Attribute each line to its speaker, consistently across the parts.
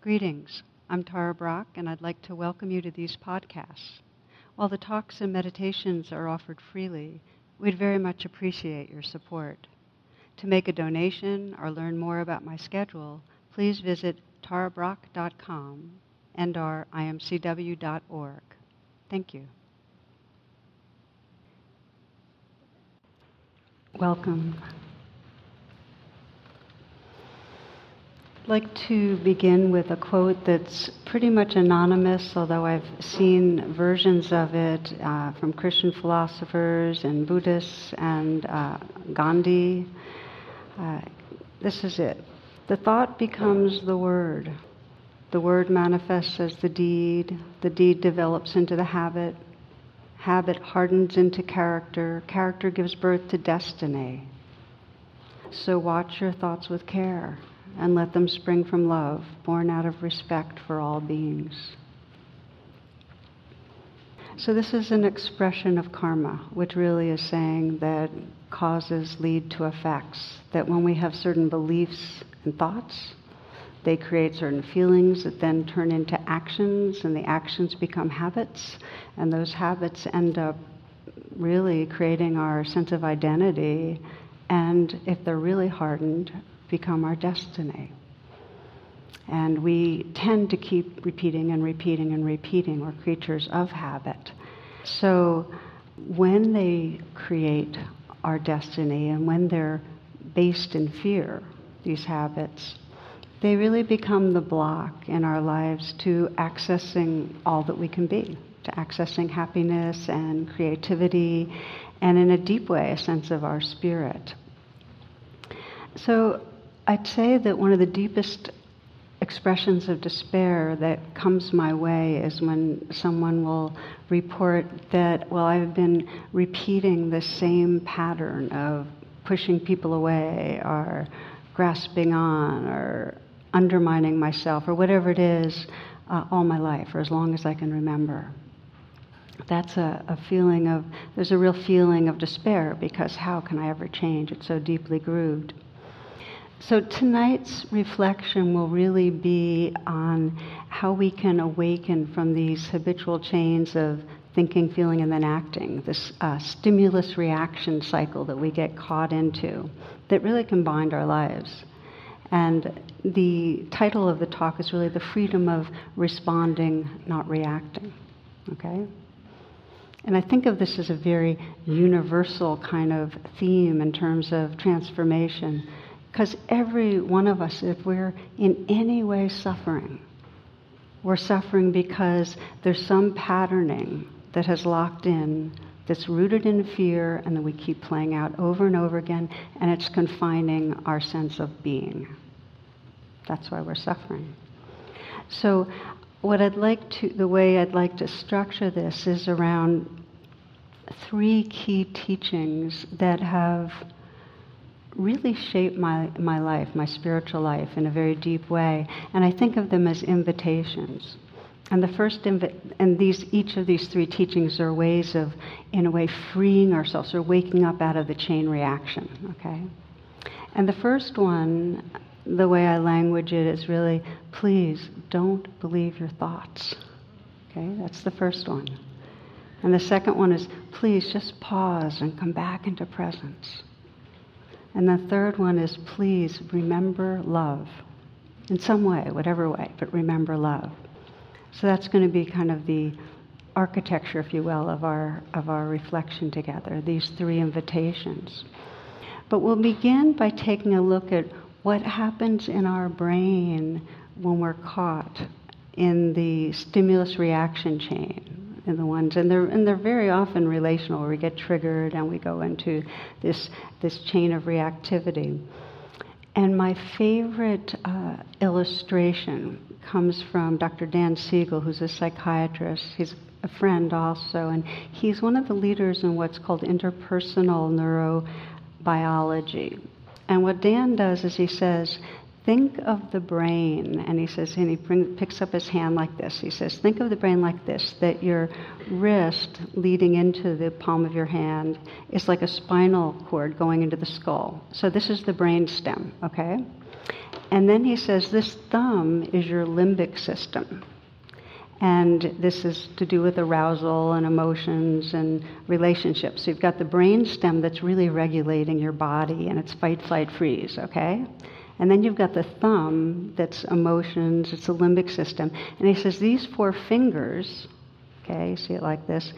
Speaker 1: Greetings. I'm Tara Brach, and I'd like to welcome you to these podcasts. While the talks and meditations are offered freely, we'd very much appreciate your support. To make a donation or learn more about my schedule, please visit tarabrach.com and our imcw.org. Thank you. Welcome. Like to begin with a quote that's pretty much anonymous, although I've seen versions of it uh, from Christian philosophers and Buddhists and uh, Gandhi. Uh, this is it. The thought becomes the word. The word manifests as the deed. The deed develops into the habit. Habit hardens into character. Character gives birth to destiny. So watch your thoughts with care and let them spring from love, born out of respect for all beings. So, this is an expression of karma, which really is saying that causes lead to effects, that when we have certain beliefs and thoughts, they create certain feelings that then turn into actions, and the actions become habits, and those habits end up really creating our sense of identity. And if they're really hardened, become our destiny. And we tend to keep repeating and repeating and repeating. We're creatures of habit. So when they create our destiny and when they're based in fear, these habits, they really become the block in our lives to accessing all that we can be, to accessing happiness and creativity, and in a deep way, a sense of our spirit. So I'd say that one of the deepest expressions of despair that comes my way is when someone will report that, well, I've been repeating the same pattern of pushing people away or grasping on or undermining myself or whatever it is uh, all my life or as long as I can remember. That's a, a feeling of, there's a real feeling of despair because how can I ever change? It's so deeply grooved. So tonight's reflection will really be on how we can awaken from these habitual chains of thinking, feeling, and then acting, this uh, stimulus reaction cycle that we get caught into that really can bind our lives. And the title of the talk is really The Freedom of Responding, Not Reacting. Okay? And I think of this as a very universal kind of theme in terms of transformation because every one of us, if we're in any way suffering, we're suffering because there's some patterning that has locked in that's rooted in fear and that we keep playing out over and over again, and it's confining our sense of being. That's why we're suffering. So, what I'd like to, the way I'd like to structure this is around three key teachings that have really shape my, my life, my spiritual life, in a very deep way. And I think of them as invitations. And the first, invi- and these, each of these three teachings are ways of, in a way, freeing ourselves or waking up out of the chain reaction. Okay. And the first one, the way I language it is really, please don't believe your thoughts. Okay, that's the first one. And the second one is, please just pause and come back into presence. And the third one is please remember love in some way, whatever way, but remember love. So that's going to be kind of the architecture, if you will, of our, of our reflection together, these three invitations. But we'll begin by taking a look at what happens in our brain when we're caught in the stimulus reaction chain in the ones, and they're and they're very often relational. Where we get triggered and we go into this this chain of reactivity. And my favorite uh, illustration comes from Dr. Dan Siegel, who's a psychiatrist. He's a friend also, and he's one of the leaders in what's called interpersonal neurobiology. And what Dan does is he says think of the brain, and he says, and he bring, picks up his hand like this. He says, think of the brain like this, that your wrist leading into the palm of your hand is like a spinal cord going into the skull. So this is the brain stem, okay? And then he says this thumb is your limbic system. And this is to do with arousal and emotions and relationships. So you've got the brain stem that's really regulating your body and it's fight, flight, freeze, okay? And then you've got the thumb that's emotions, it's the limbic system. And he says these four fingers okay, see it like this,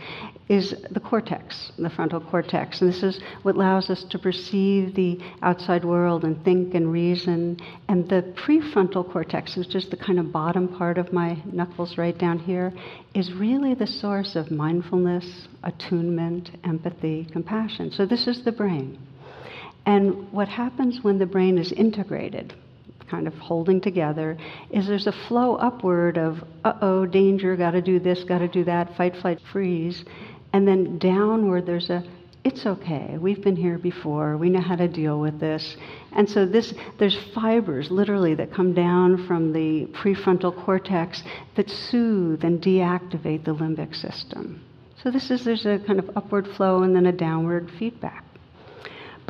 Speaker 1: is the cortex, the frontal cortex. And this is what allows us to perceive the outside world and think and reason. And the prefrontal cortex, which is the kind of bottom part of my knuckles right down here, is really the source of mindfulness, attunement, empathy, compassion. So this is the brain. And what happens when the brain is integrated? kind of holding together, is there's a flow upward of, uh oh, danger, got to do this, got to do that, fight, flight, freeze. And then downward, there's a, it's okay, we've been here before, we know how to deal with this. And so this, there's fibers literally that come down from the prefrontal cortex that soothe and deactivate the limbic system. So this is, there's a kind of upward flow and then a downward feedback.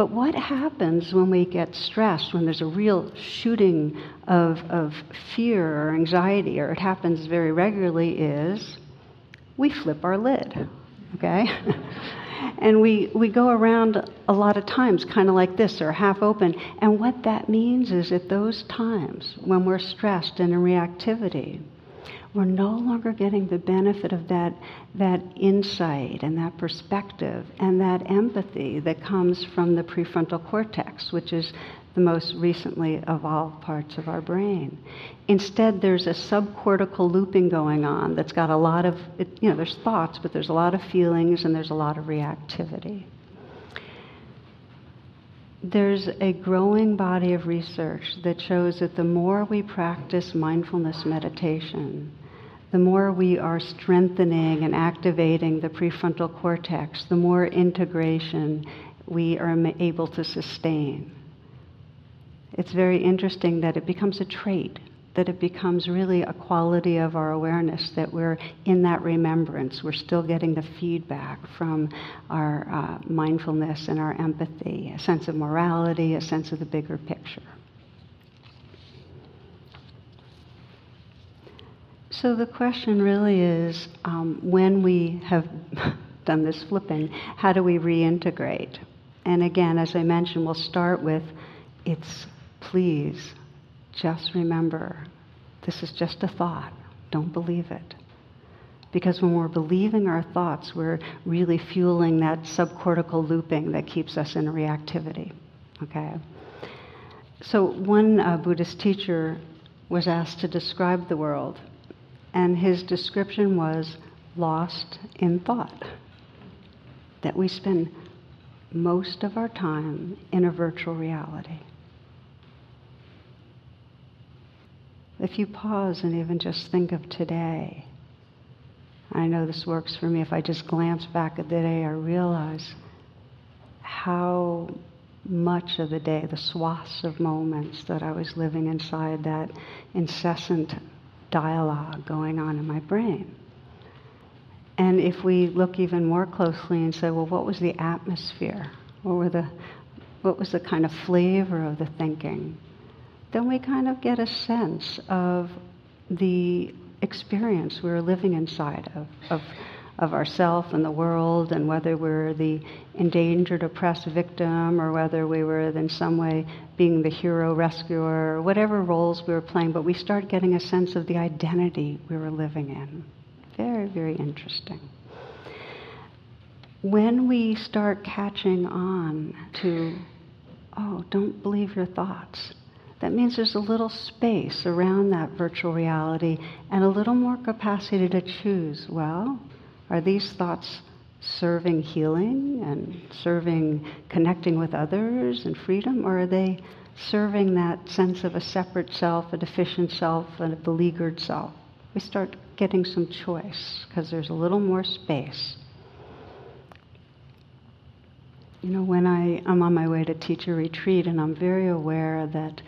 Speaker 1: But what happens when we get stressed, when there's a real shooting of, of fear or anxiety, or it happens very regularly, is we flip our lid, okay? and we, we go around a lot of times kind of like this or half open. And what that means is at those times when we're stressed and in reactivity, we're no longer getting the benefit of that, that insight and that perspective and that empathy that comes from the prefrontal cortex, which is the most recently evolved parts of our brain. Instead, there's a subcortical looping going on that's got a lot of, you know, there's thoughts, but there's a lot of feelings and there's a lot of reactivity. There's a growing body of research that shows that the more we practice mindfulness meditation, the more we are strengthening and activating the prefrontal cortex, the more integration we are able to sustain. It's very interesting that it becomes a trait, that it becomes really a quality of our awareness, that we're in that remembrance. We're still getting the feedback from our uh, mindfulness and our empathy, a sense of morality, a sense of the bigger picture. So the question really is um, when we have done this flipping, how do we reintegrate? And again, as I mentioned, we'll start with it's please just remember this is just a thought. Don't believe it. Because when we're believing our thoughts, we're really fueling that subcortical looping that keeps us in reactivity. Okay? So, one uh, Buddhist teacher was asked to describe the world and his description was lost in thought. That we spend most of our time in a virtual reality. If you pause and even just think of today, I know this works for me. If I just glance back at the day, I realize how much of the day, the swaths of moments that I was living inside that incessant dialogue going on in my brain. And if we look even more closely and say, well, what was the atmosphere? What, were the, what was the kind of flavor of the thinking? Then we kind of get a sense of the experience we were living inside of, of of ourself and the world and whether we're the endangered, oppressed victim or whether we were in some way being the hero, rescuer, whatever roles we were playing, but we start getting a sense of the identity we were living in. Very, very interesting. When we start catching on to, oh, don't believe your thoughts, that means there's a little space around that virtual reality and a little more capacity to choose. Well, are these thoughts serving healing and serving connecting with others and freedom, or are they serving that sense of a separate self, a deficient self, and a beleaguered self? We start getting some choice because there's a little more space. You know, when I, I'm on my way to teach a retreat, and I'm very aware that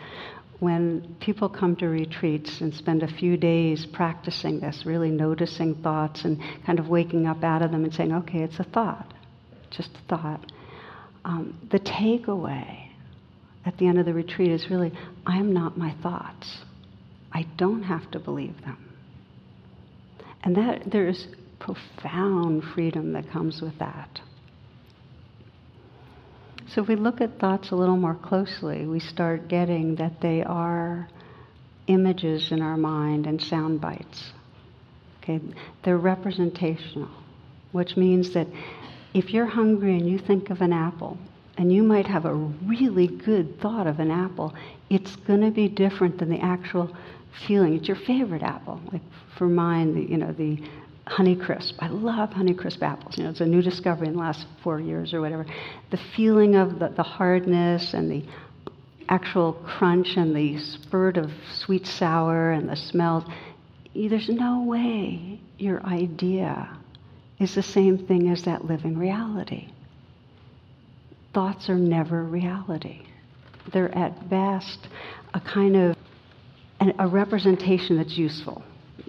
Speaker 1: when people come to retreats and spend a few days practicing this, really noticing thoughts and kind of waking up out of them and saying, okay, it's a thought, just a thought, um, the takeaway at the end of the retreat is really I am not my thoughts. I don't have to believe them. And that there's profound freedom that comes with that. So if we look at thoughts a little more closely, we start getting that they are images in our mind and sound bites. Okay, they're representational, which means that if you're hungry and you think of an apple, and you might have a really good thought of an apple, it's going to be different than the actual feeling. It's your favorite apple. Like for mine, the, you know, the Honeycrisp. I love Honeycrisp apples. You know, it's a new discovery in the last four years or whatever. The feeling of the, the hardness and the actual crunch and the spurt of sweet sour and the smells, there's no way your idea is the same thing as that living reality. Thoughts are never reality. They're at best a kind of a representation that's useful.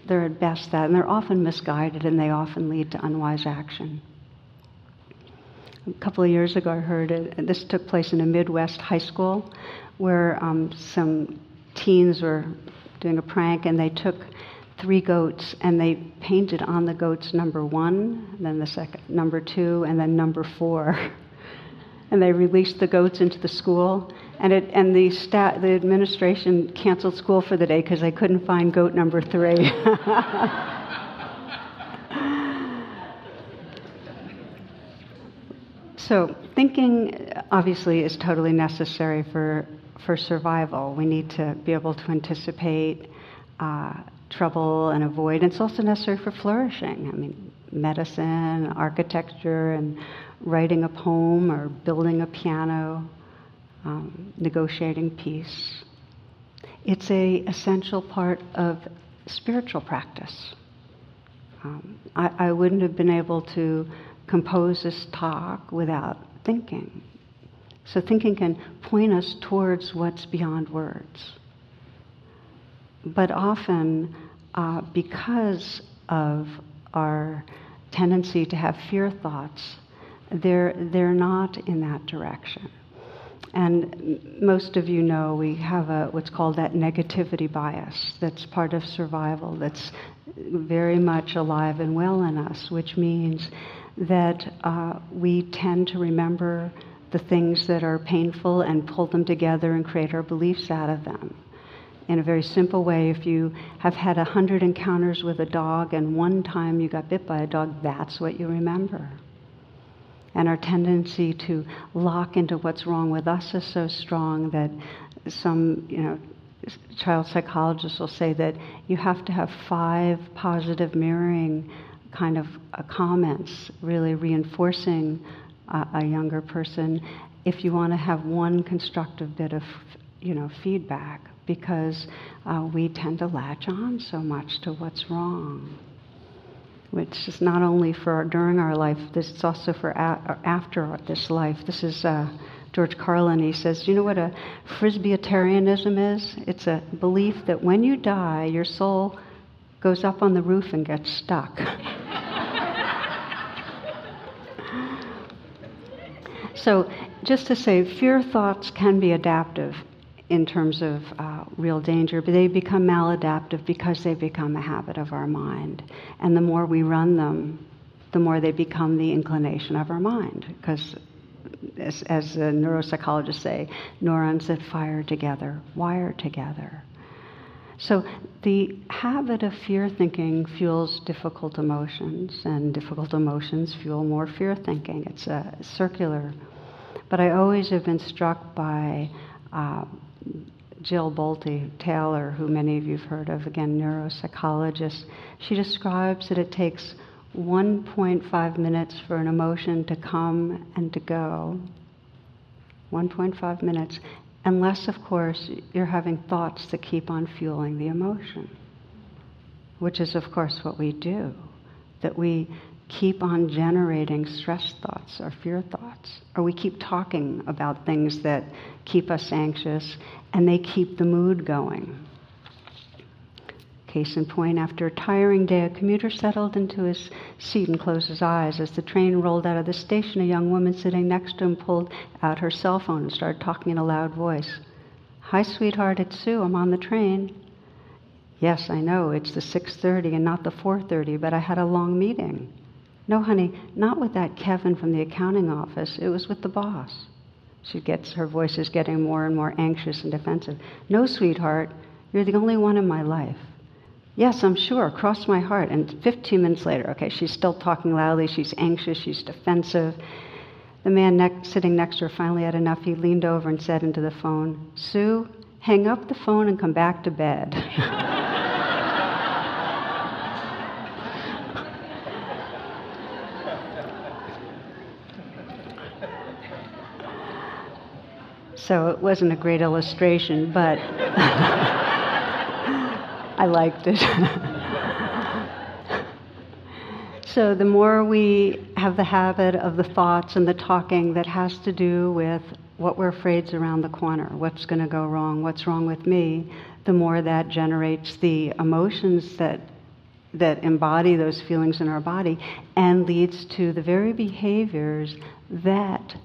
Speaker 1: They're at best that, and they're often misguided and they often lead to unwise action. A couple of years ago, I heard it, this took place in a Midwest high school where um, some teens were doing a prank and they took three goats and they painted on the goats number one, then the second number two, and then number four. and they released the goats into the school. And, it, and the, stat, the administration canceled school for the day because they couldn't find goat number three. so, thinking obviously is totally necessary for, for survival. We need to be able to anticipate uh, trouble and avoid. And it's also necessary for flourishing. I mean, medicine, architecture, and writing a poem or building a piano, um, negotiating peace. It's a essential part of spiritual practice. Um, I, I wouldn't have been able to compose this talk without thinking. So thinking can point us towards what's beyond words. But often, uh, because of our tendency to have fear thoughts, they're, they're not in that direction. And most of you know we have a, what's called that negativity bias that's part of survival, that's very much alive and well in us, which means that uh, we tend to remember the things that are painful and pull them together and create our beliefs out of them in a very simple way, if you have had a hundred encounters with a dog and one time you got bit by a dog, that's what you remember. And our tendency to lock into what's wrong with us is so strong that some, you know, child psychologists will say that you have to have five positive mirroring kind of uh, comments, really reinforcing a younger person, if you want to have one constructive bit of, you know, feedback because uh, we tend to latch on so much to what's wrong. Which is not only for during our life, this is also for a- after this life. This is uh, George Carlin. He says, "You know what a frisbeetarianism is? It's a belief that when you die, your soul goes up on the roof and gets stuck." so, just to say, fear thoughts can be adaptive in terms of uh, real danger, but they become maladaptive because they become a habit of our mind. And the more we run them, the more they become the inclination of our mind. Because, as, as neuropsychologists say, neurons that fire together wire together. So, the habit of fear thinking fuels difficult emotions, and difficult emotions fuel more fear thinking. It's a circular. But I always have been struck by uh, Jill Bolte Taylor, who many of you have heard of, again, neuropsychologist, she describes that it takes 1.5 minutes for an emotion to come and to go. 1.5 minutes, unless, of course, you're having thoughts that keep on fueling the emotion, which is, of course, what we do. That we keep on generating stress thoughts or fear thoughts, or we keep talking about things that keep us anxious and they keep the mood going. Case in point, after a tiring day, a commuter settled into his seat and closed his eyes. As the train rolled out of the station, a young woman sitting next to him pulled out her cell phone and started talking in a loud voice. Hi, sweetheart, it's Sue. I'm on the train. Yes, I know. It's the 6:30 and not the 4:30, but I had a long meeting. No, honey, not with that Kevin from the accounting office. It was with the boss. She gets her voice is getting more and more anxious and defensive. No, sweetheart, you're the only one in my life. Yes, I'm sure. Cross my heart. And 15 minutes later, okay, she's still talking loudly. She's anxious. She's defensive. The man ne- sitting next to her finally had enough. He leaned over and said into the phone, Sue, hang up the phone and come back to bed. so it wasn't a great illustration, but. I liked it. so the more we have the habit of the thoughts and the talking that has to do with what we're afraid is around the corner, what's going to go wrong, what's wrong with me, the more that generates the emotions that that embody those feelings in our body and leads to the very behaviors that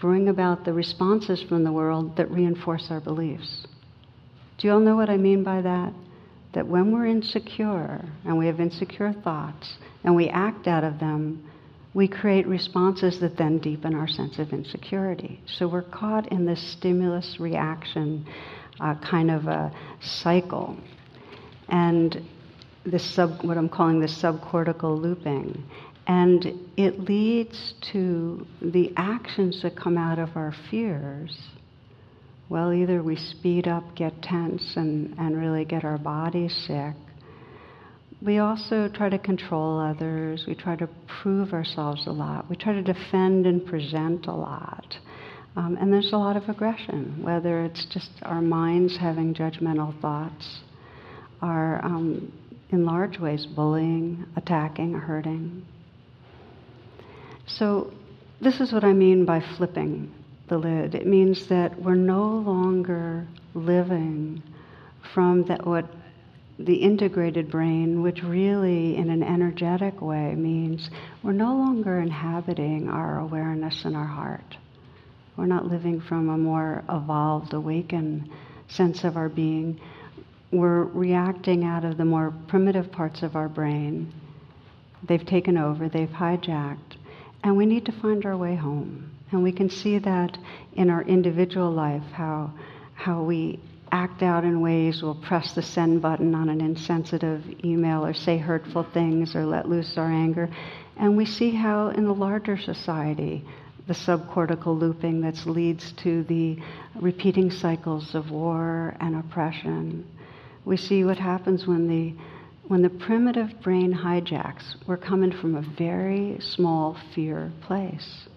Speaker 1: bring about the responses from the world that reinforce our beliefs. Do you all know what I mean by that? That when we're insecure and we have insecure thoughts and we act out of them, we create responses that then deepen our sense of insecurity. So we're caught in this stimulus reaction uh, kind of a cycle. And this sub, what I'm calling the subcortical looping. And it leads to the actions that come out of our fears well, either we speed up, get tense, and, and really get our bodies sick. We also try to control others. We try to prove ourselves a lot. We try to defend and present a lot. Um, and there's a lot of aggression, whether it's just our minds having judgmental thoughts, our, um, in large ways, bullying, attacking, hurting. So, this is what I mean by flipping the lid. It means that we're no longer living from that what the integrated brain, which really in an energetic way means we're no longer inhabiting our awareness in our heart. We're not living from a more evolved, awakened sense of our being. We're reacting out of the more primitive parts of our brain. They've taken over, they've hijacked, and we need to find our way home. And we can see that in our individual life, how, how we act out in ways, we'll press the send button on an insensitive email or say hurtful things or let loose our anger. And we see how in the larger society, the subcortical looping that leads to the repeating cycles of war and oppression. We see what happens when the when the primitive brain hijacks, we're coming from a very small fear place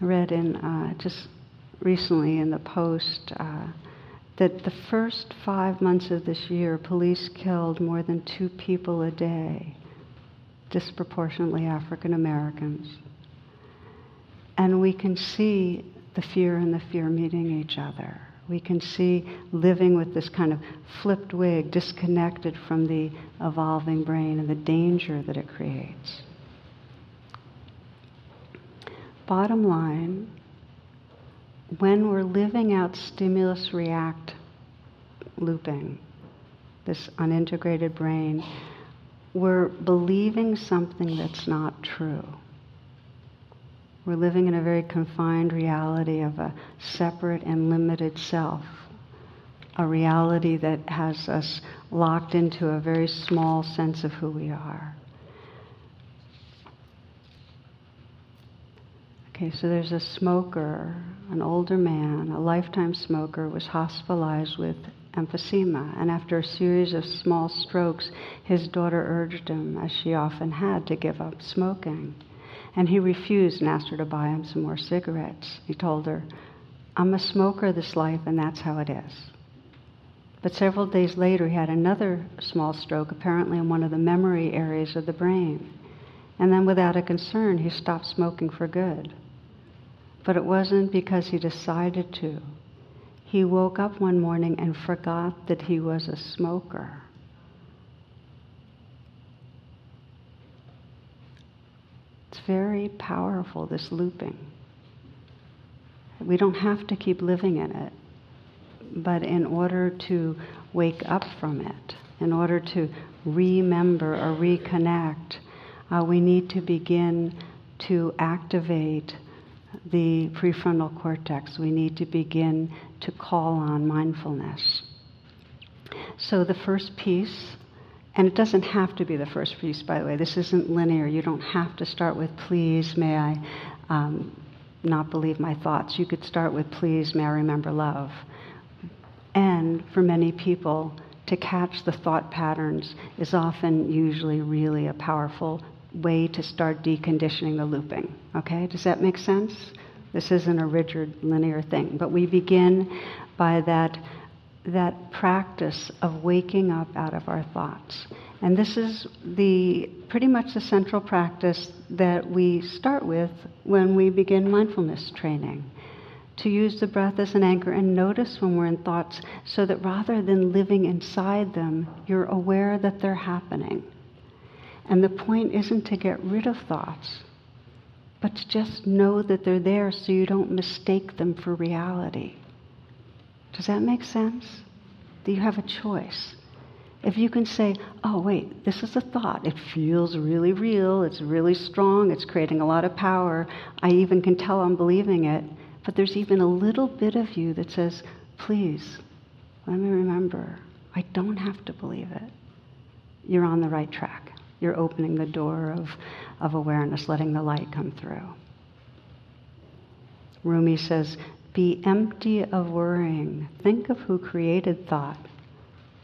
Speaker 1: I read in uh, just recently in the Post uh, that the first five months of this year, police killed more than two people a day, disproportionately African Americans. And we can see the fear and the fear meeting each other. We can see living with this kind of flipped wig, disconnected from the evolving brain and the danger that it creates. Bottom line, when we're living out stimulus react looping, this unintegrated brain, we're believing something that's not true. We're living in a very confined reality of a separate and limited self, a reality that has us locked into a very small sense of who we are. Okay, so there's a smoker, an older man, a lifetime smoker, was hospitalized with emphysema, and after a series of small strokes, his daughter urged him, as she often had, to give up smoking. And he refused and asked her to buy him some more cigarettes. He told her, I'm a smoker this life, and that's how it is. But several days later, he had another small stroke, apparently in one of the memory areas of the brain. And then, without a concern, he stopped smoking for good. But it wasn't because he decided to. he woke up one morning and forgot that he was a smoker. It's very powerful, this looping. We don't have to keep living in it, but in order to wake up from it, in order to remember or reconnect, uh, we need to begin to activate the prefrontal cortex. We need to begin to call on mindfulness. So, the first piece, and it doesn't have to be the first piece, by the way, this isn't linear. You don't have to start with, please, may I um, not believe my thoughts. You could start with, please, may I remember love. And for many people, to catch the thought patterns is often usually really a powerful way to start deconditioning the looping. Okay, does that make sense? This isn't a rigid linear thing, but we begin by that that practice of waking up out of our thoughts. And this is the pretty much the central practice that we start with when we begin mindfulness training. To use the breath as an anchor and notice when we're in thoughts so that rather than living inside them, you're aware that they're happening. And the point isn't to get rid of thoughts, but to just know that they're there so you don't mistake them for reality. Does that make sense? That you have a choice. If you can say, oh, wait, this is a thought. It feels really real. It's really strong. It's creating a lot of power. I even can tell I'm believing it. But there's even a little bit of you that says, please, let me remember. I don't have to believe it. You're on the right track you're opening the door of, of awareness, letting the light come through. Rumi says, Be empty of worrying. Think of who created thought.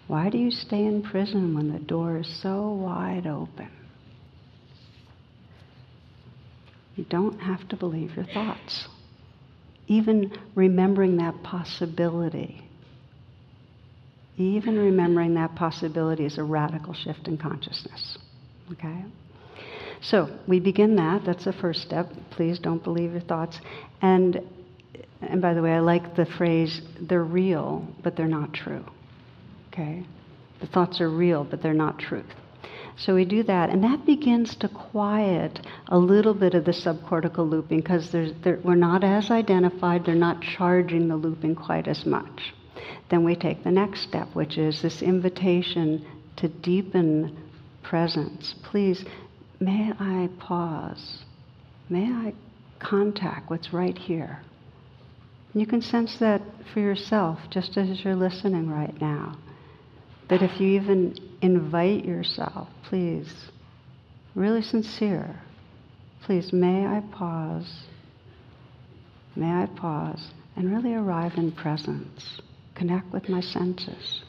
Speaker 1: Why do you stay in prison when the door is so wide open? You don't have to believe your thoughts. Even remembering that possibility even remembering that possibility is a radical shift in consciousness. Okay? So we begin that. That's the first step. Please don't believe your thoughts. And and by the way, I like the phrase they're real, but they're not true. Okay? The thoughts are real, but they're not truth. So we do that, and that begins to quiet a little bit of the subcortical looping because we're not as identified, they're not charging the looping quite as much. Then we take the next step, which is this invitation to deepen presence. Please, may I pause? May I contact what's right here? You can sense that for yourself just as you're listening right now. That if you even invite yourself, please, really sincere, please, may I pause? May I pause and really arrive in presence, connect with my senses.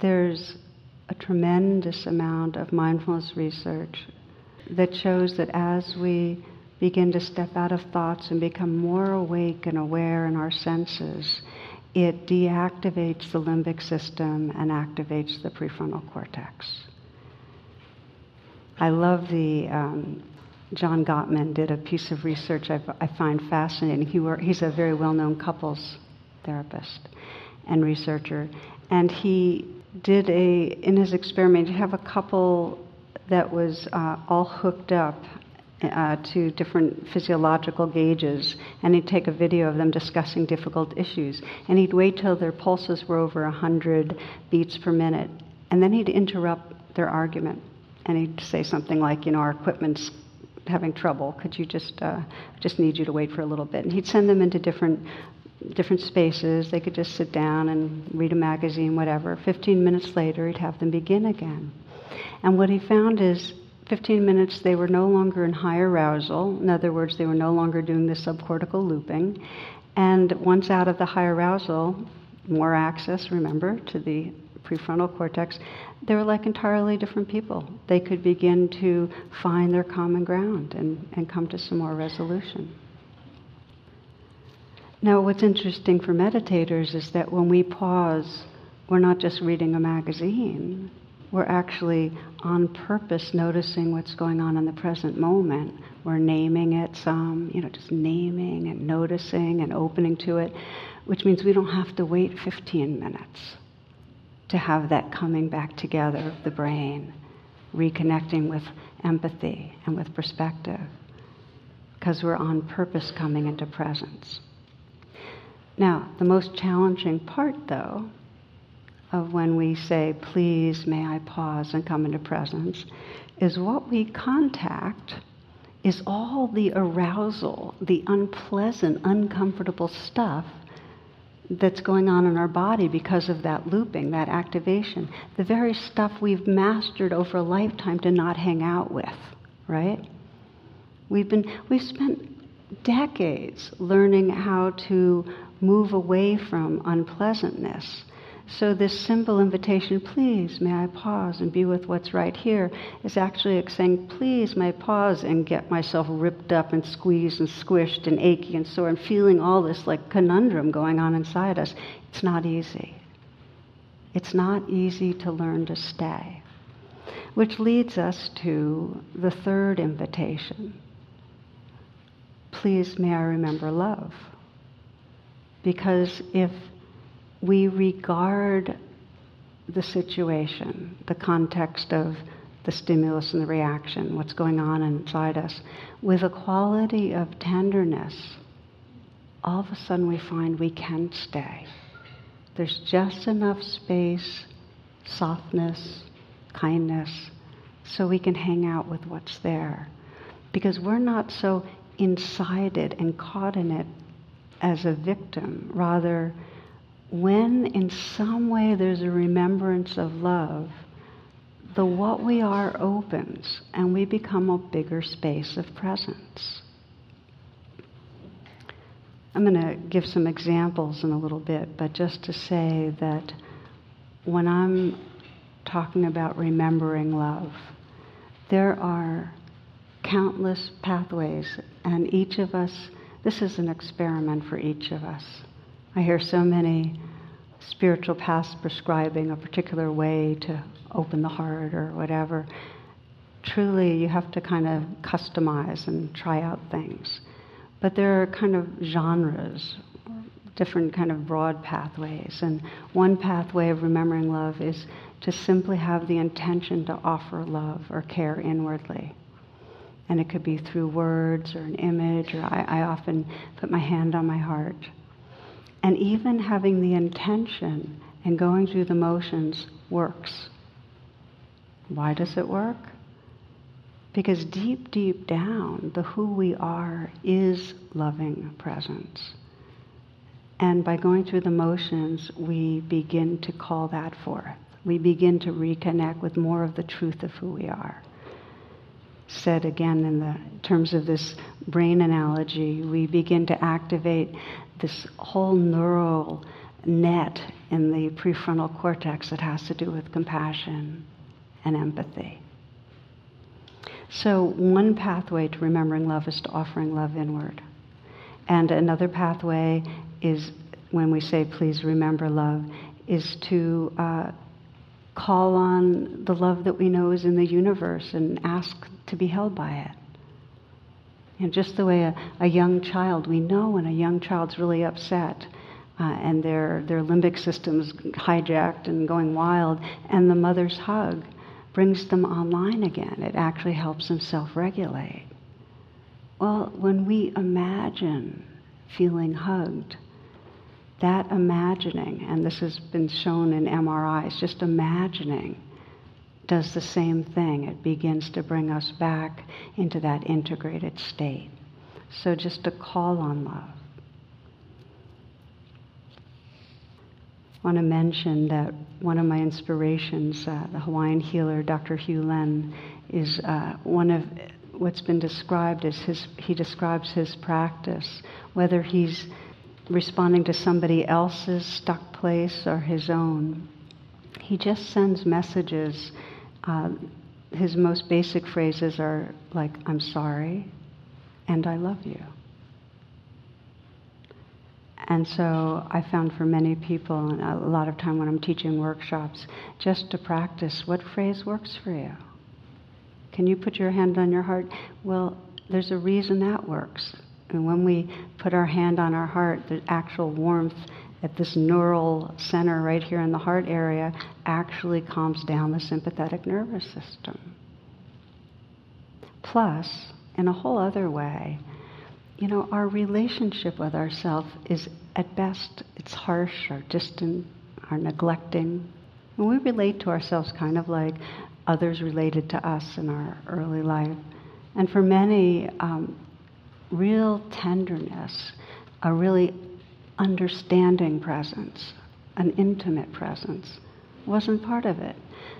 Speaker 1: there's a tremendous amount of mindfulness research that shows that as we begin to step out of thoughts and become more awake and aware in our senses, it deactivates the limbic system and activates the prefrontal cortex. I love the um, John Gottman did a piece of research I, I find fascinating. He were, he's a very well-known couples therapist and researcher, and he did a in his experiment have a couple that was uh, all hooked up uh, to different physiological gauges, and he'd take a video of them discussing difficult issues, and he'd wait till their pulses were over 100 beats per minute, and then he'd interrupt their argument, and he'd say something like, you know, our equipment's having trouble. Could you just uh, just need you to wait for a little bit? And he'd send them into different different spaces. They could just sit down and read a magazine, whatever. 15 minutes later, he'd have them begin again. And what he found is 15 minutes they were no longer in high arousal. In other words, they were no longer doing the subcortical looping. And once out of the high arousal, more access, remember, to the prefrontal cortex, they were like entirely different people. They could begin to find their common ground and, and come to some more resolution. Now, what's interesting for meditators is that when we pause, we're not just reading a magazine, we're actually on purpose noticing what's going on in the present moment. We're naming it some, you know, just naming and noticing and opening to it, which means we don't have to wait 15 minutes to have that coming back together of the brain, reconnecting with empathy and with perspective, because we're on purpose coming into presence. Now, the most challenging part, though, of when we say, please, may I pause and come into presence, is what we contact is all the arousal, the unpleasant, uncomfortable stuff that's going on in our body because of that looping, that activation. The very stuff we've mastered over a lifetime to not hang out with, right? We've been we've spent decades learning how to move away from unpleasantness so, this simple invitation, please, may I pause and be with what's right here, is actually saying, please, may I pause and get myself ripped up and squeezed and squished and achy and sore and feeling all this like conundrum going on inside us. It's not easy. It's not easy to learn to stay. Which leads us to the third invitation. Please, may I remember love. Because if we regard the situation, the context of the stimulus and the reaction, what's going on inside us, with a quality of tenderness, all of a sudden we find we can stay. There's just enough space, softness, kindness, so we can hang out with what's there. Because we're not so inside it and caught in it as a victim. Rather, when in some way there's a remembrance of love, the what we are opens and we become a bigger space of presence. I'm going to give some examples in a little bit, but just to say that when I'm talking about remembering love, there are countless pathways, and each of us, this is an experiment for each of us. I hear so many spiritual paths prescribing a particular way to open the heart or whatever. Truly, you have to kind of customize and try out things. But there are kind of genres, different kind of broad pathways. And one pathway of remembering love is to simply have the intention to offer love or care inwardly. And it could be through words or an image, or I, I often put my hand on my heart and even having the intention and going through the motions works. Why does it work? Because deep, deep down, the who we are is loving presence. And by going through the motions, we begin to call that forth. We begin to reconnect with more of the truth of who we are. Said again in the terms of this brain analogy, we begin to activate this whole neural net in the prefrontal cortex that has to do with compassion and empathy. So, one pathway to remembering love is to offering love inward. And another pathway is when we say, please remember love, is to uh, call on the love that we know is in the universe and ask to be held by it. And just the way a, a young child, we know when a young child's really upset uh, and their, their limbic system's hijacked and going wild, and the mother's hug brings them online again. It actually helps them self regulate. Well, when we imagine feeling hugged, that imagining, and this has been shown in MRIs, just imagining does the same thing. It begins to bring us back into that integrated state. So, just a call on love. I want to mention that one of my inspirations, uh, the Hawaiian healer Dr. Hew Len, is uh, one of what's been described as his, he describes his practice, whether he's responding to somebody else's stuck place or his own. He just sends messages uh, his most basic phrases are like, I'm sorry and I love you. And so I found for many people, and a lot of time when I'm teaching workshops, just to practice what phrase works for you. Can you put your hand on your heart? Well, there's a reason that works. And when we put our hand on our heart, the actual warmth at this neural center right here in the heart area actually calms down the sympathetic nervous system. Plus, in a whole other way, you know, our relationship with ourself is at best, it's harsh or distant or neglecting. And we relate to ourselves kind of like others related to us in our early life. And for many, um, real tenderness, a really understanding presence, an intimate presence, wasn't part of it.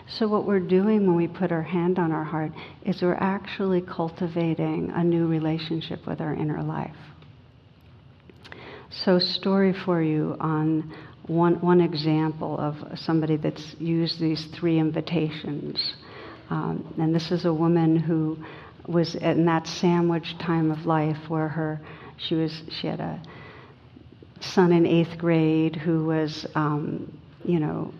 Speaker 1: So, what we're doing when we put our hand on our heart is we're actually cultivating a new relationship with our inner life. So, story for you on one, one example of somebody that's used these three invitations. Um, and this is a woman who was in that sandwich time of life where her she was she had a son in eighth grade who was um, you know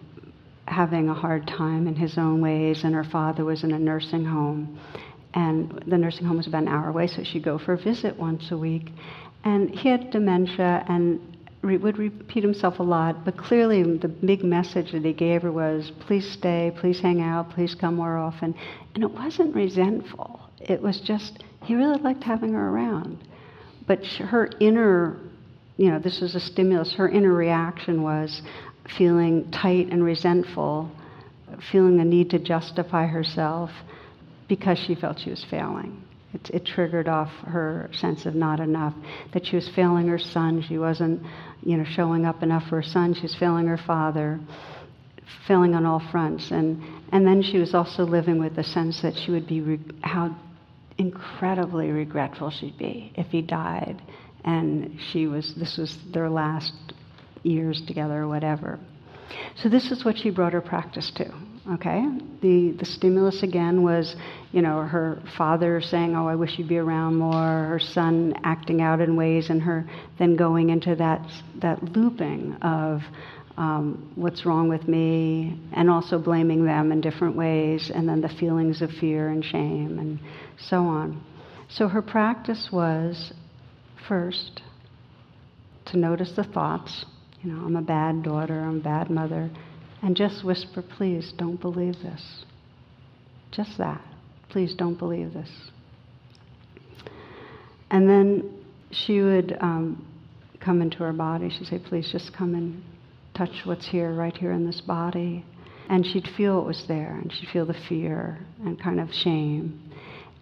Speaker 1: having a hard time in his own ways, and her father was in a nursing home. And the nursing home was about an hour away, so she'd go for a visit once a week. And he had dementia and re- would repeat himself a lot, but clearly the big message that he gave her was please stay, please hang out, please come more often. And it wasn't resentful, it was just he really liked having her around. But her inner, you know, this was a stimulus, her inner reaction was, feeling tight and resentful, feeling the need to justify herself because she felt she was failing. It, it, triggered off her sense of not enough, that she was failing her son, she wasn't, you know, showing up enough for her son, she was failing her father, failing on all fronts. And, and then she was also living with the sense that she would be, re- how incredibly regretful she'd be if he died. And she was, this was their last years together or whatever. So this is what she brought her practice to. Okay, the the stimulus again was, you know, her father saying, "Oh, I wish you'd be around more." Her son acting out in ways, and her then going into that that looping of um, what's wrong with me, and also blaming them in different ways, and then the feelings of fear and shame, and so on. So her practice was first to notice the thoughts you know, I'm a bad daughter, I'm a bad mother, and just whisper, please don't believe this. Just that. Please don't believe this. And then she would um, come into her body. She'd say, please just come and touch what's here, right here in this body. And she'd feel it was there, and she'd feel the fear and kind of shame.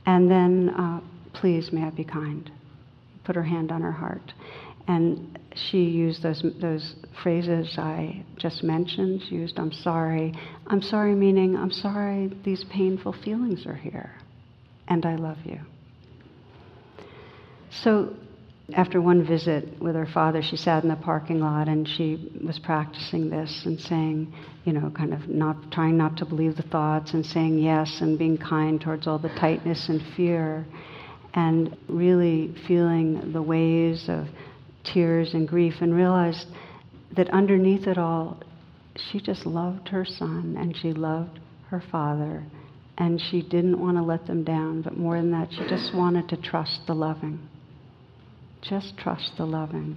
Speaker 1: And then, uh, please, may I be kind. Put her hand on her heart. And she used those, those phrases I just mentioned. She used, I'm sorry. I'm sorry, meaning, I'm sorry these painful feelings are here, and I love you. So, after one visit with her father, she sat in the parking lot and she was practicing this and saying, you know, kind of not trying not to believe the thoughts and saying yes and being kind towards all the tightness and fear and really feeling the waves of tears and grief and realized that underneath it all, she just loved her son and she loved her father and she didn't want to let them down, but more than that, she just wanted to trust the loving. Just trust the loving.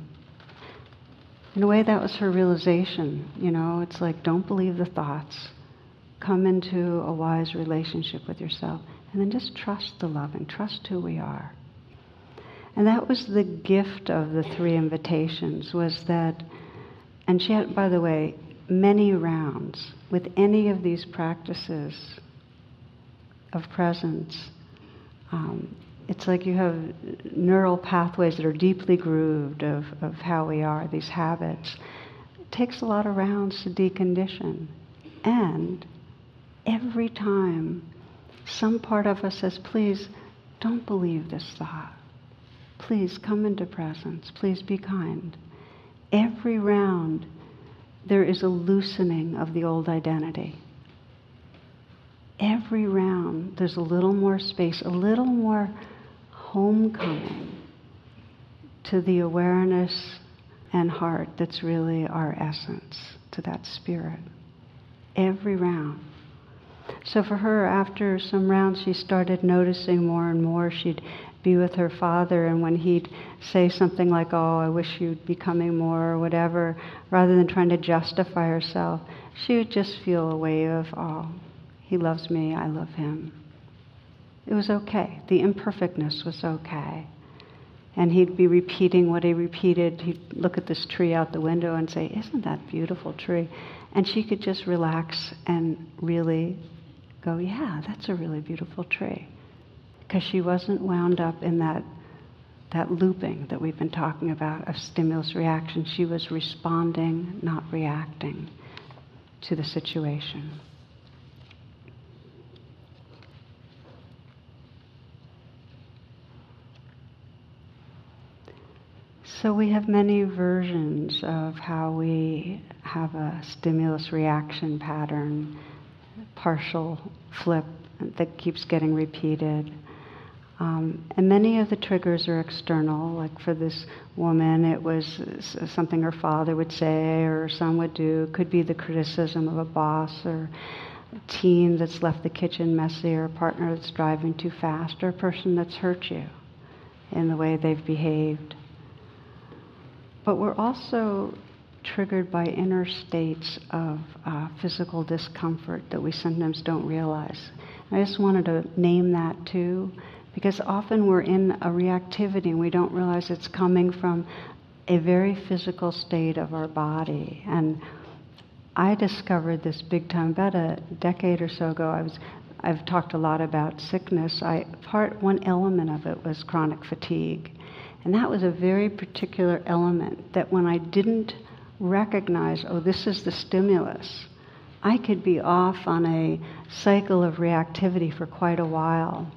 Speaker 1: In a way, that was her realization. You know, it's like, don't believe the thoughts. Come into a wise relationship with yourself. And then just trust the loving, trust who we are. And that was the gift of the three invitations was that, and she had, by the way, many rounds with any of these practices of presence. Um, it's like you have neural pathways that are deeply grooved of, of how we are, these habits. It takes a lot of rounds to decondition. And every time some part of us says, please don't believe this thought. Please come into presence. Please be kind. Every round, there is a loosening of the old identity. Every round, there's a little more space, a little more homecoming to the awareness and heart that's really our essence to that spirit. Every round. So for her, after some rounds, she started noticing more and more. She'd be with her father, and when he'd say something like, Oh, I wish you'd be coming more, or whatever, rather than trying to justify herself, she would just feel a wave of, Oh, he loves me, I love him. It was okay. The imperfectness was okay. And he'd be repeating what he repeated. He'd look at this tree out the window and say, Isn't that beautiful tree? And she could just relax and really go, Yeah, that's a really beautiful tree. Because she wasn't wound up in that, that looping that we've been talking about of stimulus reaction. She was responding, not reacting to the situation. So we have many versions of how we have a stimulus reaction pattern, partial flip that keeps getting repeated. Um, and many of the triggers are external. Like for this woman, it was something her father would say or son would do. It could be the criticism of a boss or a teen that's left the kitchen messy or a partner that's driving too fast or a person that's hurt you in the way they've behaved. But we're also triggered by inner states of uh, physical discomfort that we sometimes don't realize. I just wanted to name that too, because often we're in a reactivity and we don't realize it's coming from a very physical state of our body. And I discovered this big time about a decade or so ago. I was I've talked a lot about sickness. I part one element of it was chronic fatigue. And that was a very particular element that when I didn't recognize, oh, this is the stimulus, I could be off on a cycle of reactivity for quite a while.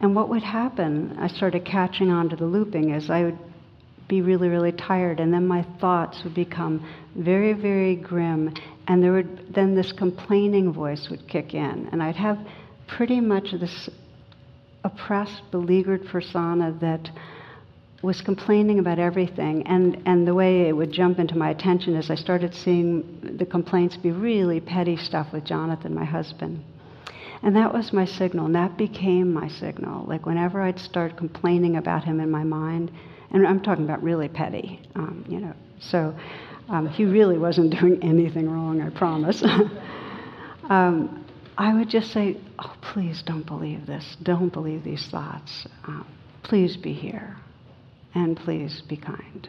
Speaker 1: And what would happen, I started catching on to the looping, is I would be really, really tired, and then my thoughts would become very, very grim, and there would then this complaining voice would kick in, and I'd have pretty much this oppressed, beleaguered persona that was complaining about everything. And, and the way it would jump into my attention is I started seeing the complaints be really petty stuff with Jonathan, my husband. And that was my signal, and that became my signal. Like whenever I'd start complaining about him in my mind, and I'm talking about really petty, um, you know. So um, he really wasn't doing anything wrong, I promise. um, I would just say, "Oh, please don't believe this. Don't believe these thoughts. Um, please be here." And please be kind.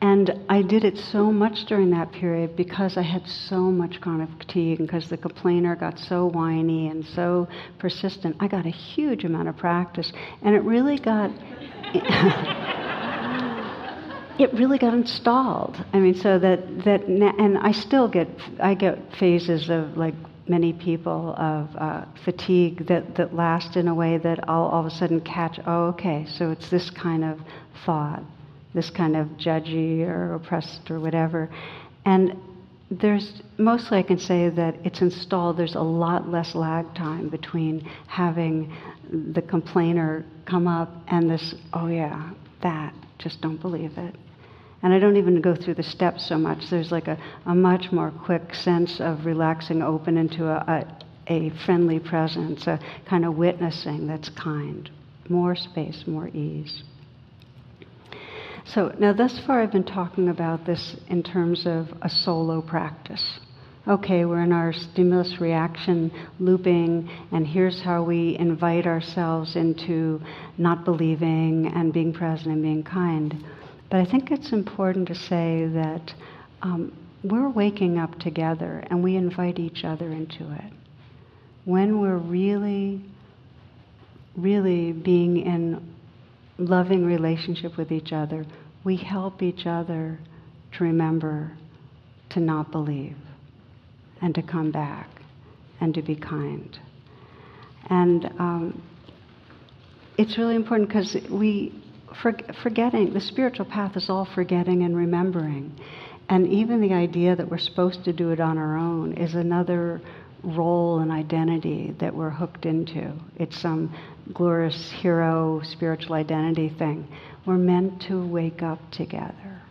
Speaker 1: And I did it so much during that period because I had so much chronic fatigue and because the complainer got so whiny and so persistent. I got a huge amount of practice and it really got. it really got installed. I mean, so that that and I still get I get phases of like many people of uh, fatigue that, that last in a way that I'll all of a sudden catch, oh, okay, so it's this kind of thought, this kind of judgy or oppressed or whatever. And there's mostly I can say that it's installed, there's a lot less lag time between having the complainer come up and this, oh yeah, that, just don't believe it. And I don't even go through the steps so much. There's like a, a much more quick sense of relaxing open into a, a, a friendly presence, a kind of witnessing that's kind. More space, more ease. So now, thus far, I've been talking about this in terms of a solo practice. Okay, we're in our stimulus reaction looping, and here's how we invite ourselves into not believing and being present and being kind. But I think it's important to say that um, we're waking up together and we invite each other into it. When we're really, really being in loving relationship with each other, we help each other to remember to not believe and to come back and to be kind. And um, it's really important because we for, forgetting, the spiritual path is all forgetting and remembering. And even the idea that we're supposed to do it on our own is another role and identity that we're hooked into. It's some glorious hero spiritual identity thing. We're meant to wake up together.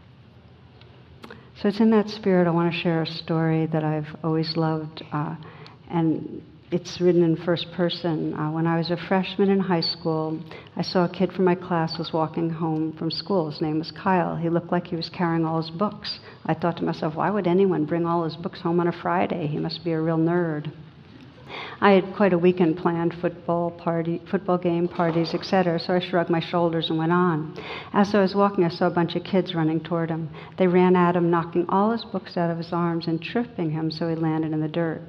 Speaker 1: So it's in that spirit I want to share a story that I've always loved, uh, and it's written in first person. Uh, when I was a freshman in high school, I saw a kid from my class was walking home from school. His name was Kyle. He looked like he was carrying all his books. I thought to myself, why would anyone bring all his books home on a Friday? He must be a real nerd. I had quite a weekend planned, football party, football game, parties, etc. So I shrugged my shoulders and went on. As I was walking, I saw a bunch of kids running toward him. They ran at him, knocking all his books out of his arms and tripping him so he landed in the dirt.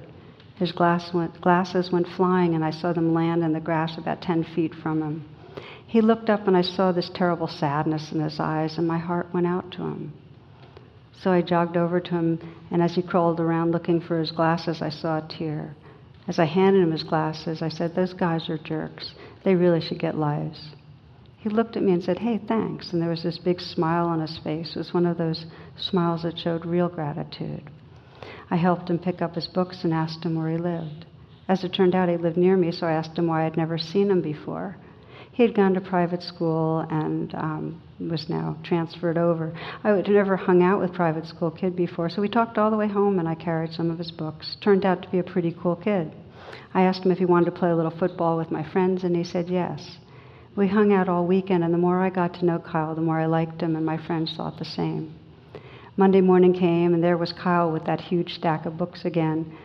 Speaker 1: His glass went, glasses went flying, and I saw them land in the grass about 10 feet from him. He looked up, and I saw this terrible sadness in his eyes, and my heart went out to him. So I jogged over to him, and as he crawled around looking for his glasses, I saw a tear. As I handed him his glasses, I said, Those guys are jerks. They really should get lives. He looked at me and said, Hey, thanks. And there was this big smile on his face. It was one of those smiles that showed real gratitude. I helped him pick up his books and asked him where he lived. As it turned out, he lived near me, so I asked him why I'd never seen him before. He had gone to private school and um, was now transferred over. I had never hung out with private school kid before, so we talked all the way home, and I carried some of his books. Turned out to be a pretty cool kid. I asked him if he wanted to play a little football with my friends, and he said yes. We hung out all weekend, and the more I got to know Kyle, the more I liked him, and my friends thought the same. Monday morning came, and there was Kyle with that huge stack of books again.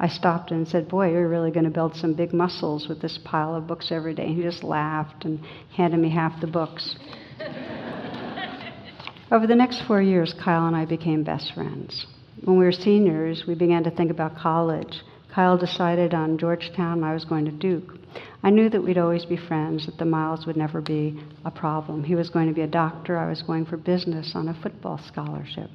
Speaker 1: I stopped and said, Boy, you're really going to build some big muscles with this pile of books every day. And he just laughed and handed me half the books. Over the next four years, Kyle and I became best friends. When we were seniors, we began to think about college. Kyle decided on Georgetown, I was going to Duke. I knew that we'd always be friends, that the miles would never be a problem. He was going to be a doctor, I was going for business on a football scholarship.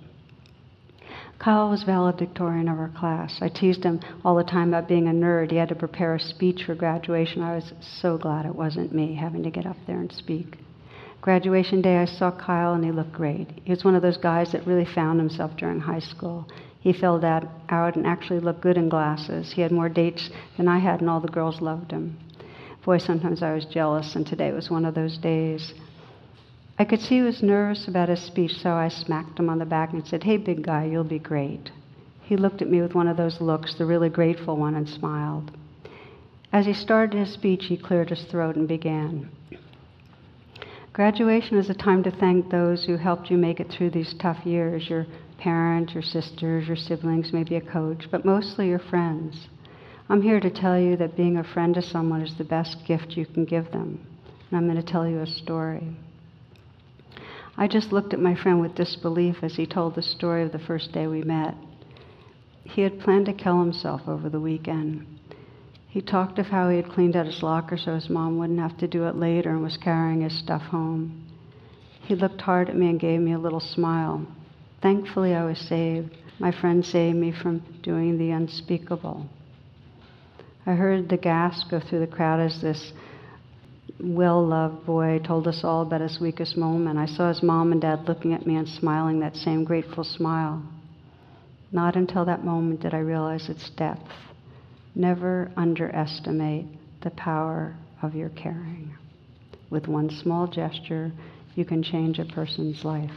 Speaker 1: Kyle was valedictorian of our class. I teased him all the time about being a nerd. He had to prepare a speech for graduation. I was so glad it wasn't me having to get up there and speak. Graduation day, I saw Kyle and he looked great. He was one of those guys that really found himself during high school. He filled out, out and actually looked good in glasses. He had more dates than I had, and all the girls loved him. Boy, sometimes I was jealous, and today was one of those days. I could see he was nervous about his speech, so I smacked him on the back and said, Hey, big guy, you'll be great. He looked at me with one of those looks, the really grateful one, and smiled. As he started his speech, he cleared his throat and began. Graduation is a time to thank those who helped you make it through these tough years your parents, your sisters, your siblings, maybe a coach, but mostly your friends. I'm here to tell you that being a friend to someone is the best gift you can give them. And I'm going to tell you a story. I just looked at my friend with disbelief as he told the story of the first day we met. He had planned to kill himself over the weekend. He talked of how he had cleaned out his locker so his mom wouldn't have to do it later and was carrying his stuff home. He looked hard at me and gave me a little smile. Thankfully, I was saved. My friend saved me from doing the unspeakable. I heard the gasp go through the crowd as this well loved boy told us all about his weakest moment. I saw his mom and dad looking at me and smiling that same grateful smile. Not until that moment did I realize its depth. Never underestimate the power of your caring. With one small gesture, you can change a person's life.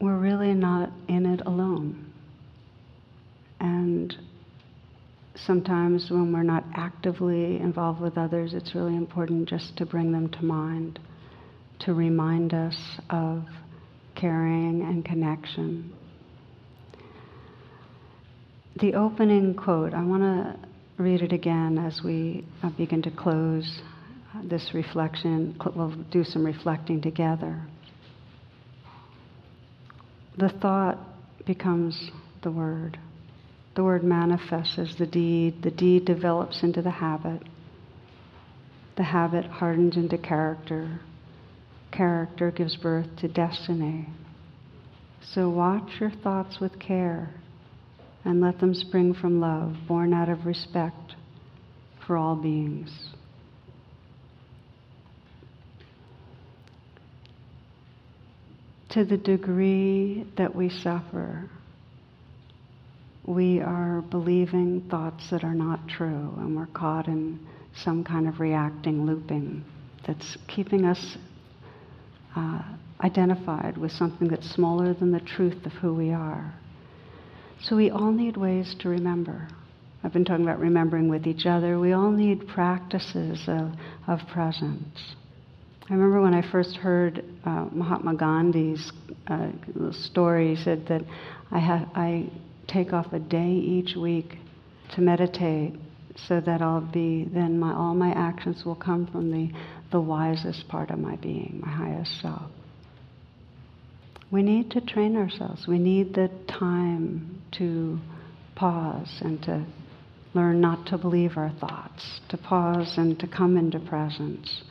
Speaker 1: We're really not in it alone. And sometimes when we're not actively involved with others, it's really important just to bring them to mind, to remind us of caring and connection. The opening quote, I want to read it again as we uh, begin to close this reflection. We'll do some reflecting together the thought becomes the word. The word manifests as the deed. The deed develops into the habit. The habit hardens into character. Character gives birth to destiny. So watch your thoughts with care and let them spring from love, born out of respect for all beings. To the degree that we suffer, we are believing thoughts that are not true and we're caught in some kind of reacting looping that's keeping us uh, identified with something that's smaller than the truth of who we are. So we all need ways to remember. I've been talking about remembering with each other. We all need practices of, of presence. I remember when I first heard uh, Mahatma Gandhi's uh, story, he said that I, ha- I take off a day each week to meditate so that I'll be, then my, all my actions will come from the, the wisest part of my being, my highest self. We need to train ourselves. We need the time to pause and to learn not to believe our thoughts, to pause and to come into presence,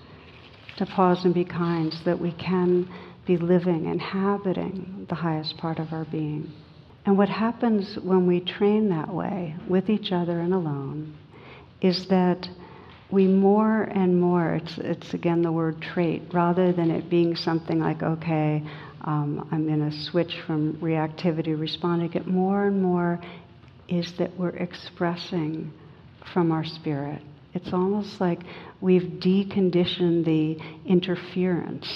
Speaker 1: to pause and be kind so that we can be living, inhabiting the highest part of our being. And what happens when we train that way, with each other and alone, is that we more and more, it's, it's again the word trait, rather than it being something like, okay, um, I'm going to switch from reactivity, responding, it more and more is that we're expressing from our spirit. It's almost like we've deconditioned the interference,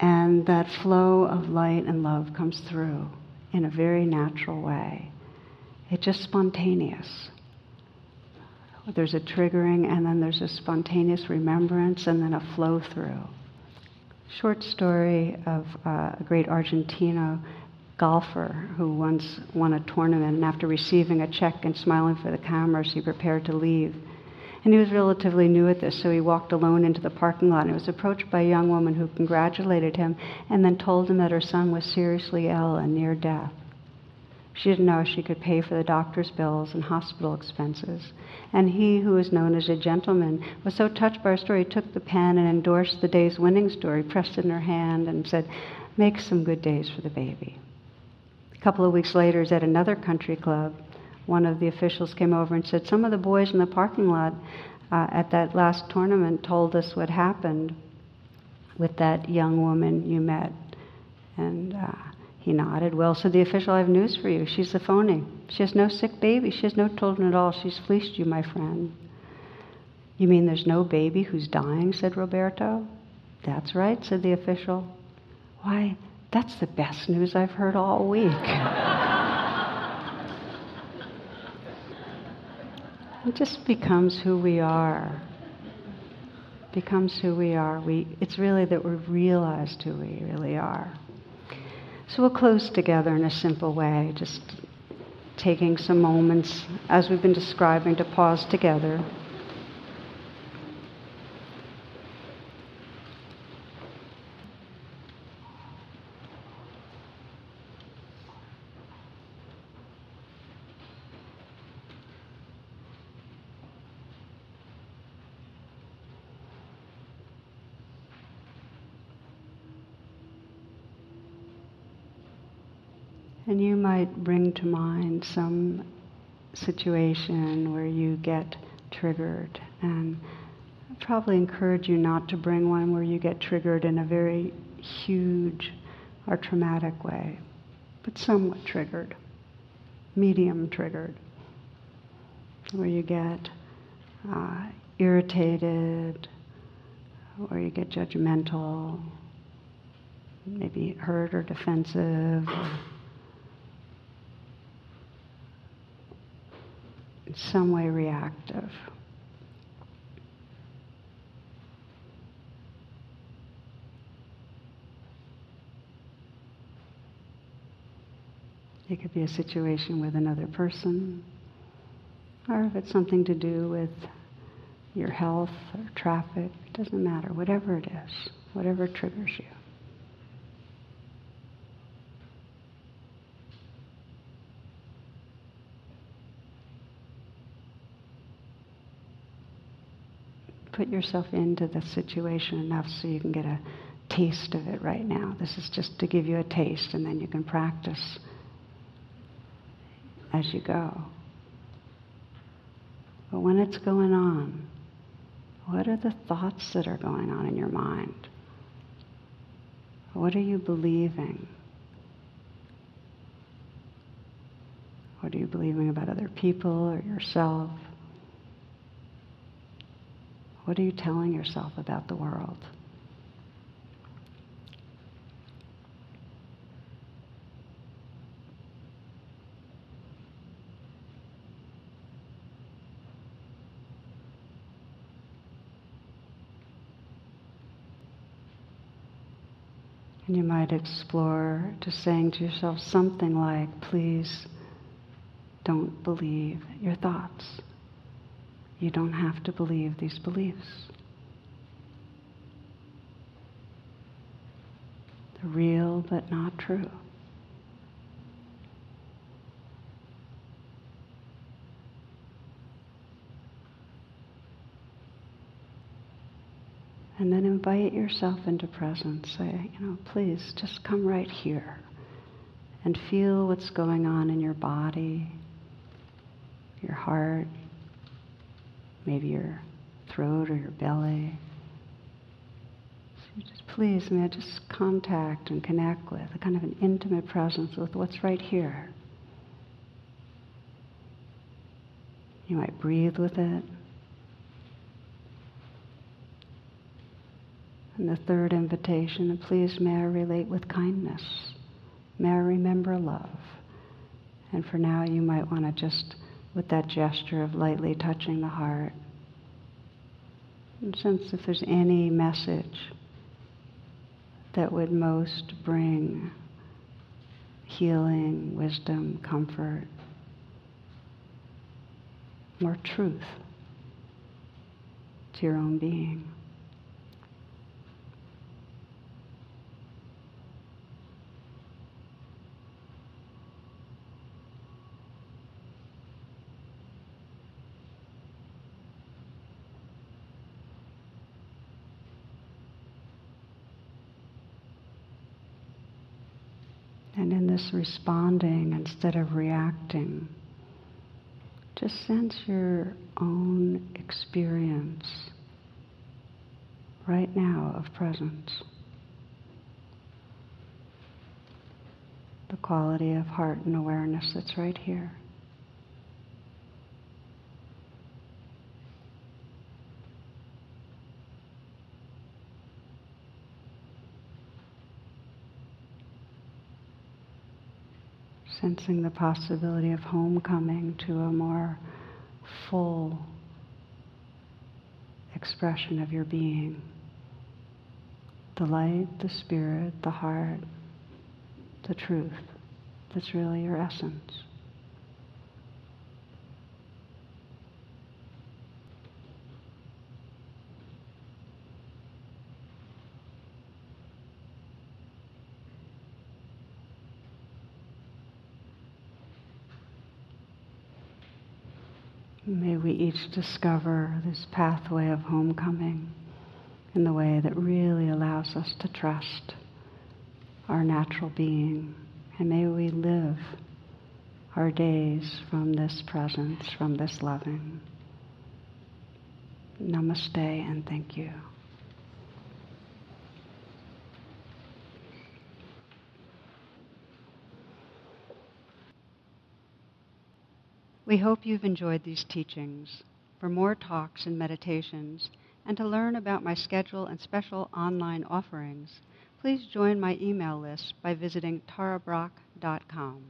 Speaker 1: and that flow of light and love comes through in a very natural way. It's just spontaneous. There's a triggering, and then there's a spontaneous remembrance, and then a flow through. Short story of uh, a great Argentino golfer who once won a tournament, and after receiving a check and smiling for the cameras, he prepared to leave. And he was relatively new at this, so he walked alone into the parking lot and was approached by a young woman who congratulated him and then told him that her son was seriously ill and near death. She didn't know if she could pay for the doctor's bills and hospital expenses. And he, who was known as a gentleman, was so touched by her story, he took the pen and endorsed the day's winning story, pressed it in her hand, and said, Make some good days for the baby. A couple of weeks later, he's at another country club, one of the officials came over and said, Some of the boys in the parking lot uh, at that last tournament told us what happened with that young woman you met. And uh, he nodded. Well, said the official, I have news for you. She's a phony. She has no sick baby. She has no children at all. She's fleeced you, my friend. You mean there's no baby who's dying? said Roberto. That's right, said the official. Why, that's the best news I've heard all week. It just becomes who we are. Becomes who we are. We, it's really that we've realized who we really are. So we'll close together in a simple way, just taking some moments, as we've been describing, to pause together. And you might bring to mind some situation where you get triggered. And probably encourage you not to bring one where you get triggered in a very huge or traumatic way, but somewhat triggered, medium triggered, where you get uh, irritated, or you get judgmental, maybe hurt or defensive. Or in some way reactive. It could be a situation with another person, or if it's something to do with your health or traffic, it doesn't matter, whatever it is, whatever triggers you. Put yourself into the situation enough so you can get a taste of it right now. This is just to give you a taste, and then you can practice as you go. But when it's going on, what are the thoughts that are going on in your mind? What are you believing? What are you believing about other people or yourself? What are you telling yourself about the world? And you might explore just saying to yourself something like, please don't believe your thoughts. You don't have to believe these beliefs. They're real but not true. And then invite yourself into presence. Say, you know, please just come right here and feel what's going on in your body, your heart, maybe your throat or your belly. So just please, may I just contact and connect with a kind of an intimate presence with what's right here. You might breathe with it. And the third invitation, please may I relate with kindness. May I remember love. And for now, you might want to just, with that gesture of lightly touching the heart, and sense if there's any message that would most bring healing, wisdom, comfort, more truth to your own being. Responding instead of reacting, just sense your own experience right now of presence. The quality of heart and awareness that's right here. Sensing the possibility of homecoming to a more full expression of your being. The light, the spirit, the heart, the truth. That's really your essence. May we each discover this pathway of homecoming in the way that really allows us to trust our natural being. And may we live our days from this presence, from this loving. Namaste and thank you. We hope you've enjoyed these teachings. For more talks and meditations, and to learn about my schedule and special online offerings, please join my email list by visiting tarabrach.com.